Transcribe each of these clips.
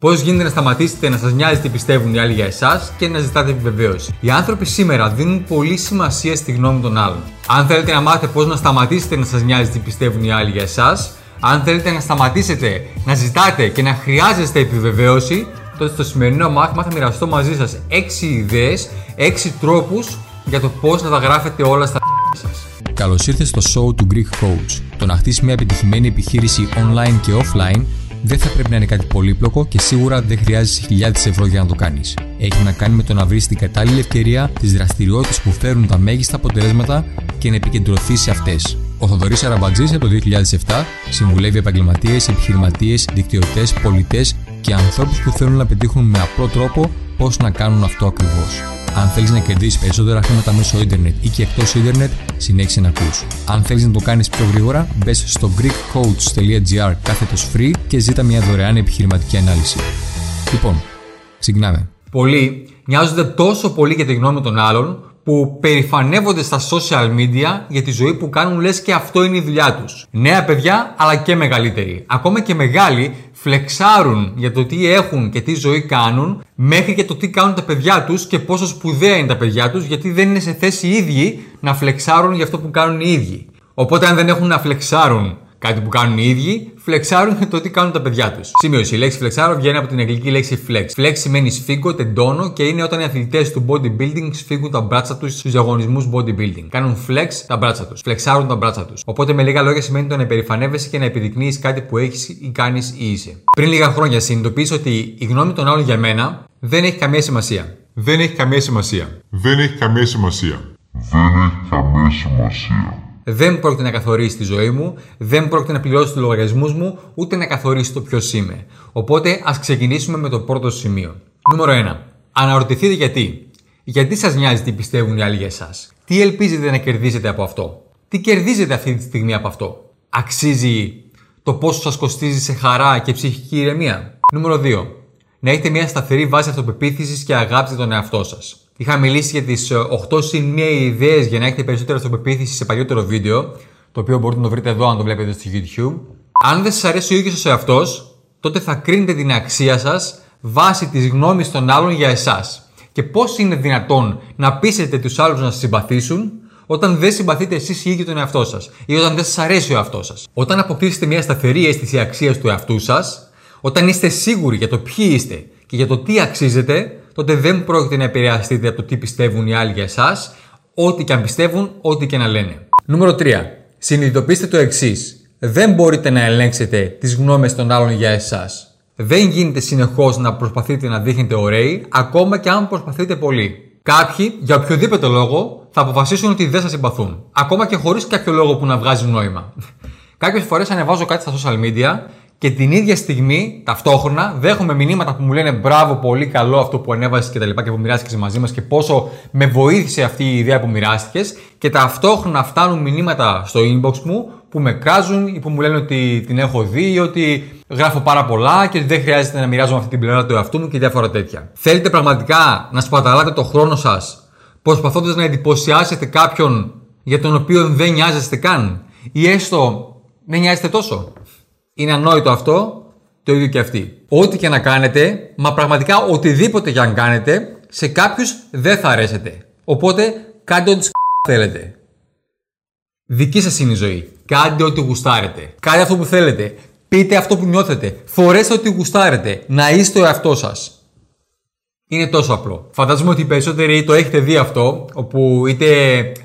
Πώς γίνεται να σταματήσετε να σας νοιάζει τι πιστεύουν οι άλλοι για εσάς και να ζητάτε επιβεβαίωση. Οι άνθρωποι σήμερα δίνουν πολύ σημασία στη γνώμη των άλλων. Αν θέλετε να μάθετε πώς να σταματήσετε να σας νοιάζει τι πιστεύουν οι άλλοι για εσάς, αν θέλετε να σταματήσετε να ζητάτε και να χρειάζεστε επιβεβαίωση, τότε στο σημερινό μάθημα θα μοιραστώ μαζί σας 6 ιδέες, 6 τρόπους για το πώς να τα γράφετε όλα στα σας. Καλώς ήρθατε στο show του Greek Coach. Το να χτίσει μια επιτυχημένη επιχείρηση online και offline δεν θα πρέπει να είναι κάτι πολύπλοκο και σίγουρα δεν χρειάζεσαι χιλιάδες ευρώ για να το κάνεις. Έχει να κάνει με το να βρεις την κατάλληλη ευκαιρία, τις δραστηριότητες που φέρουν τα μέγιστα αποτελέσματα και να επικεντρωθείς σε αυτές. Ο Θοδωρής Αραμπατζής από το 2007 συμβουλεύει επαγγελματίες, επιχειρηματίες, δικτυωτές, πολιτές και ανθρώπους που θέλουν να πετύχουν με απλό τρόπο πώς να κάνουν αυτό ακριβώς. Αν θέλεις να κερδίσεις περισσότερα χρήματα μέσω ίντερνετ ή και εκτός ίντερνετ, συνέχισε να ακούς. Αν θέλεις να το κάνεις πιο γρήγορα, μπες στο greekcoach.gr κάθετος free και ζήτα μια δωρεάν επιχειρηματική ανάλυση. Λοιπόν, ξεκινάμε. Πολλοί νοιάζονται τόσο πολύ για τη γνώμη των άλλων που περηφανεύονται στα social media για τη ζωή που κάνουν λες και αυτό είναι η δουλειά τους. Νέα παιδιά αλλά και μεγαλύτεροι. Ακόμα και μεγάλοι φλεξάρουν για το τι έχουν και τι ζωή κάνουν μέχρι και το τι κάνουν τα παιδιά τους και πόσο σπουδαία είναι τα παιδιά τους γιατί δεν είναι σε θέση οι ίδιοι να φλεξάρουν για αυτό που κάνουν οι ίδιοι. Οπότε αν δεν έχουν να φλεξάρουν κάτι που κάνουν οι ίδιοι, φλεξάρουν για το τι κάνουν τα παιδιά τους. Σημείωση. Η λέξη φλεξάρω βγαίνει από την αγγλική λέξη flex. Flex σημαίνει σφίγγω, τεντώνω και είναι όταν οι αθλητές του bodybuilding σφίγγουν τα μπράτσα τους στους διαγωνισμούς bodybuilding. Κάνουν flex τα μπράτσα τους. Φλεξάρουν τα μπράτσα τους. Οπότε με λίγα λόγια σημαίνει το να υπερηφανεύεσαι και να επιδεικνύεις κάτι που έχεις ή κάνεις ή είσαι. Πριν λίγα χρόνια συνειδητοποίησε ότι η γνώμη των άλλων για μένα δεν έχει καμία σημασία. Δεν έχει καμία σημασία. Δεν έχει καμία σημασία. Δεν έχει καμία σημασία δεν πρόκειται να καθορίσει τη ζωή μου, δεν πρόκειται να πληρώσει τους λογαριασμούς μου, ούτε να καθορίσει το ποιος είμαι. Οπότε ας ξεκινήσουμε με το πρώτο σημείο. Νούμερο 1. Αναρωτηθείτε γιατί. Γιατί σας νοιάζει τι πιστεύουν οι άλλοι για εσάς; Τι ελπίζετε να κερδίσετε από αυτό; Τι κερδίζετε αυτή τη στιγμή από αυτό; Αξίζει το πόσο σας κοστίζει σε χαρά και ψυχική ηρεμία; Νούμερο 2. Να έχετε μια σταθερή βάση αυτοπεποίθησης και αγάπη τον εαυτό σας. Είχα μιλήσει για τις 8 συν 1 ιδέες για να έχετε περισσότερη αυτοπεποίθηση σε παλιότερο βίντεο, το οποίο μπορείτε να το βρείτε εδώ αν το βλέπετε στο YouTube. Αν δεν σας αρέσει ο ίδιος ο εαυτός, τότε θα κρίνετε την αξία σας βάσει της γνώμης των άλλων για εσάς. Και πώς είναι δυνατόν να πείσετε τους άλλους να σας συμπαθήσουν όταν δεν συμπαθείτε εσείς οι ίδιοι τον εαυτό σας ή όταν δεν σας αρέσει ο εαυτός σας. Όταν αποκτήσετε μια σταθερή αίσθηση αξίας του εαυτού σας, όταν είστε σίγουροι για το ποιοι είστε και για το τι αξίζετε, τότε δεν πρόκειται να επηρεαστείτε από το τι πιστεύουν οι άλλοι για εσάς, ό,τι και αν πιστεύουν, ό,τι και να λένε. Νούμερο 3. Συνειδητοποιήστε το εξής. Δεν μπορείτε να ελέγξετε τις γνώμες των άλλων για εσάς. Δεν γίνεται συνεχώς να προσπαθείτε να δείχνετε ωραίοι, ακόμα και αν προσπαθείτε πολύ. Κάποιοι, για οποιοδήποτε λόγο, θα αποφασίσουν ότι δεν σας συμπαθούν. Ακόμα και χωρίς κάποιο λόγο που να βγάζει νόημα. Κάποιες φορές ανεβάζω κάτι στα social media και την ίδια στιγμή, ταυτόχρονα, δέχομαι μηνύματα που μου λένε μπράβο, πολύ καλό αυτό που ανέβασες και τα λοιπά και που μοιράστηκες μαζί μας και πόσο με βοήθησε αυτή η ιδέα που μοιράστηκες. Και ταυτόχρονα φτάνουν μηνύματα στο inbox μου που με κράζουν ή που μου λένε ότι την έχω δει ή ότι γράφω πάρα πολλά και ότι δεν χρειάζεται να μοιράζομαι αυτή την πλευρά του εαυτού μου και διάφορα τέτοια. Θέλετε πραγματικά να σπαταλάτε το χρόνο σας προσπαθώντας να εντυπωσιάσετε κάποιον για τον οποίο δεν νοιάζεστε καν ή έστω δεν νοιάζεστε τόσο; Είναι ανόητο αυτό, το ίδιο και αυτή. Ό,τι και να κάνετε, μα πραγματικά οτιδήποτε και αν κάνετε, σε κάποιους δεν θα αρέσετε. Οπότε κάντε ό,τι θέλετε. Δική σας είναι η ζωή. Κάντε ό,τι γουστάρετε. Κάντε αυτό που θέλετε. Πείτε αυτό που νιώθετε. Φορέστε ό,τι γουστάρετε. Να είστε ο εαυτός σας. Είναι τόσο απλό. Φαντάζομαι ότι οι περισσότεροι το έχετε δει αυτό, όπου είτε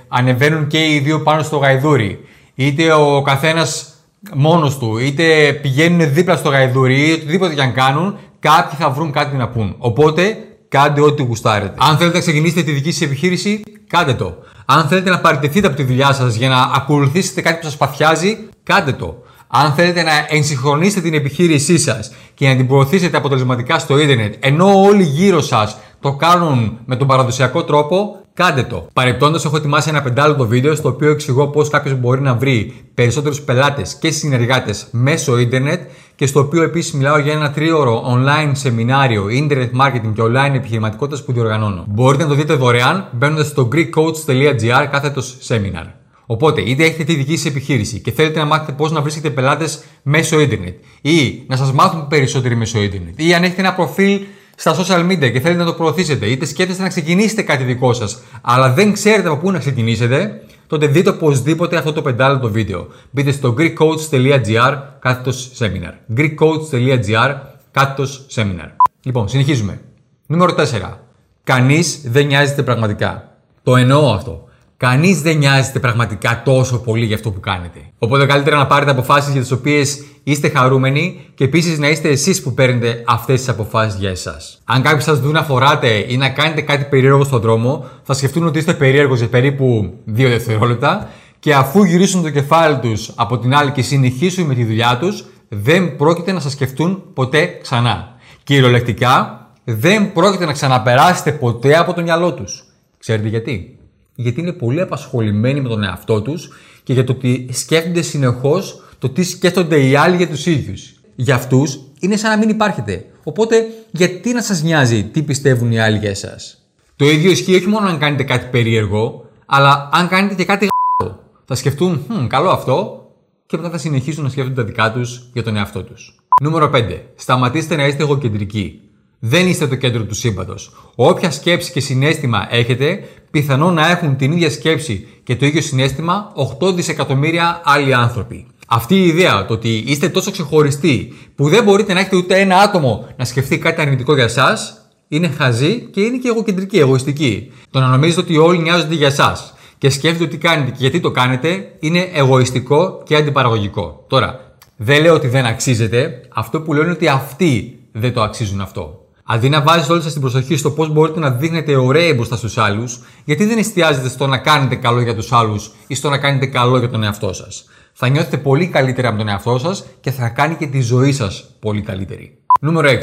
ανεβαίνουν και οι δύο πάνω στο γαϊδούρι, είτε ο καθένας μόνος του, είτε πηγαίνουν δίπλα στο γαϊδουρί, οτιδήποτε και αν κάνουν, κάποιοι θα βρουν κάτι να πούν. Οπότε κάντε ό,τι γουστάρετε. Αν θέλετε να ξεκινήσετε τη δική σας επιχείρηση, κάντε το. Αν θέλετε να παραιτηθείτε από τη δουλειά σας για να ακολουθήσετε κάτι που σας παθιάζει, κάντε το. Αν θέλετε να ενσυγχρονίσετε την επιχείρησή σας και να την προωθήσετε αποτελεσματικά στο ίντερνετ, ενώ όλοι γύρω σας το κάνουν με τον παραδοσιακό τρόπο, Κάντε το. Παρεπτόντως, έχω ετοιμάσει ένα πεντάλεπτο βίντεο στο οποίο εξηγώ πώς κάποιος μπορεί να βρει περισσότερους πελάτες και συνεργάτες μέσω ίντερνετ και στο οποίο επίσης μιλάω για ένα τρίωρο online σεμινάριο Internet Marketing και Online Επιχειρηματικότητας που διοργανώνω. Μπορείτε να το δείτε δωρεάν μπαίνοντας στο greekcoach.gr κάθετος seminar. Οπότε, είτε έχετε τη δική σας επιχείρηση και θέλετε να μάθετε πώς να βρίσκετε πελάτες μέσω ίντερνετ, ή να σας μάθουν περισσότεροι μέσω ίντερνετ, ή αν έχετε ένα προφίλ στα social media και θέλετε να το προωθήσετε, είτε σκέφτεστε να ξεκινήσετε κάτι δικό σας, αλλά δεν ξέρετε από πού να ξεκινήσετε, τότε δείτε οπωσδήποτε αυτό το πεντάλεπτο βίντεο. Μπείτε στο greekcoach.gr κάθετος seminar. greekcoach.gr κάθετος seminar. Λοιπόν, συνεχίζουμε. Νούμερο 4. Κανείς δεν νοιάζεται πραγματικά. Το εννοώ αυτό. Κανείς δεν νοιάζεται πραγματικά τόσο πολύ για αυτό που κάνετε. Οπότε καλύτερα να πάρετε αποφάσεις για τις οποίες είστε χαρούμενοι και επίσης να είστε εσείς που παίρνετε αυτές τις αποφάσεις για εσάς. Αν κάποιοι σας δουν να φοράτε ή να κάνετε κάτι περίεργο στον δρόμο, θα σκεφτούν ότι είστε περίεργος για περίπου 2 δευτερόλεπτα και αφού γυρίσουν το κεφάλι τους από την άλλη και συνεχίσουν με τη δουλειά τους, δεν πρόκειται να σας σκεφτούν ποτέ ξανά. Κυριολεκτικά, δεν πρόκειται να ξαναπεράσετε ποτέ από το μυαλό τους. Ξέρετε γιατί; Γιατί είναι πολύ απασχολημένοι με τον εαυτό τους και για το ότι σκέφτονται συνεχώς το τι σκέφτονται οι άλλοι για τους ίδιους. Για αυτούς είναι σαν να μην υπάρχετε. Οπότε, γιατί να σας νοιάζει τι πιστεύουν οι άλλοι για εσάς; Το ίδιο ισχύει όχι μόνο αν κάνετε κάτι περίεργο, αλλά αν κάνετε και κάτι γ***ο. Θα σκεφτούν, hm, καλό αυτό, και μετά θα συνεχίσουν να σκέφτονται τα δικά τους για τον εαυτό τους. Νούμερο 5. Σταματήστε να είστε εγωκεντρικοί. Δεν είστε το κέντρο του σύμπαντος. Όποια σκέψη και συνέστημα έχετε, πιθανόν να έχουν την ίδια σκέψη και το ίδιο συνέστημα 8 δισεκατομμύρια άλλοι άνθρωποι. Αυτή η ιδέα, το ότι είστε τόσο ξεχωριστοί που δεν μπορείτε να έχετε ούτε ένα άτομο να σκεφτεί κάτι αρνητικό για εσάς, είναι χαζή και είναι και εγωκεντρική, εγωιστική. Το να νομίζετε ότι όλοι νοιάζονται για εσάς και σκέφτεται τι κάνετε και γιατί το κάνετε, είναι εγωιστικό και αντιπαραγωγικό. Τώρα, δεν λέω ότι δεν αξίζετε, αυτό που λέω είναι ότι αυτοί δεν το αξίζουν αυτό. Αντί να βάζετε όλη σας την προσοχή στο πώς μπορείτε να δείχνετε ωραίοι μπροστά στους άλλους, γιατί δεν εστιάζετε στο να κάνετε καλό για τους άλλους ή στο να κάνετε καλό για τον εαυτό σας. Θα νιώθετε πολύ καλύτερα με τον εαυτό σας και θα κάνει και τη ζωή σας πολύ καλύτερη. Νούμερο 6.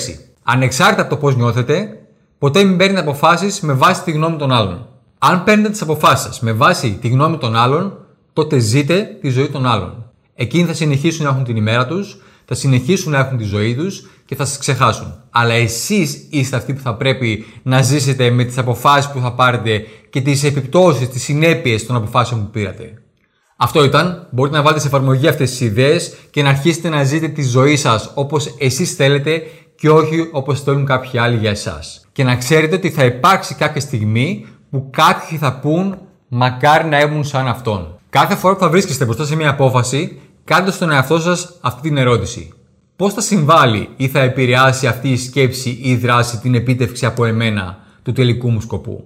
Ανεξάρτητα από το πώς νιώθετε, ποτέ μην παίρνετε αποφάσεις με βάση τη γνώμη των άλλων. Αν παίρνετε τις αποφάσεις σας με βάση τη γνώμη των άλλων, τότε ζείτε τη ζωή των άλλων. Εκείνοι θα συνεχίσουν να έχουν την ημέρα τους, θα συνεχίσουν να έχουν τη ζωή τους και θα σας ξεχάσουν. Αλλά εσείς είστε αυτοί που θα πρέπει να ζήσετε με τις αποφάσεις που θα πάρετε και τις επιπτώσεις, τις συνέπειες των αποφάσεων που πήρατε. Αυτό ήταν. Μπορείτε να βάλετε σε εφαρμογή αυτές τις ιδέες και να αρχίσετε να ζείτε τη ζωή σας όπως εσείς θέλετε και όχι όπως θέλουν κάποιοι άλλοι για εσάς. Και να ξέρετε ότι θα υπάρξει κάποια στιγμή που κάποιοι θα πούν μακάρι να ήμουν σαν αυτόν. Κάθε φορά που θα βρίσκεστε μπροστά σε μια απόφαση, κάντε στον εαυτό σας αυτή την ερώτηση. Πώς θα συμβάλλει ή θα επηρεάσει αυτή η σκέψη ή η δράση την επίτευξη από εμένα του τελικού μου σκοπού;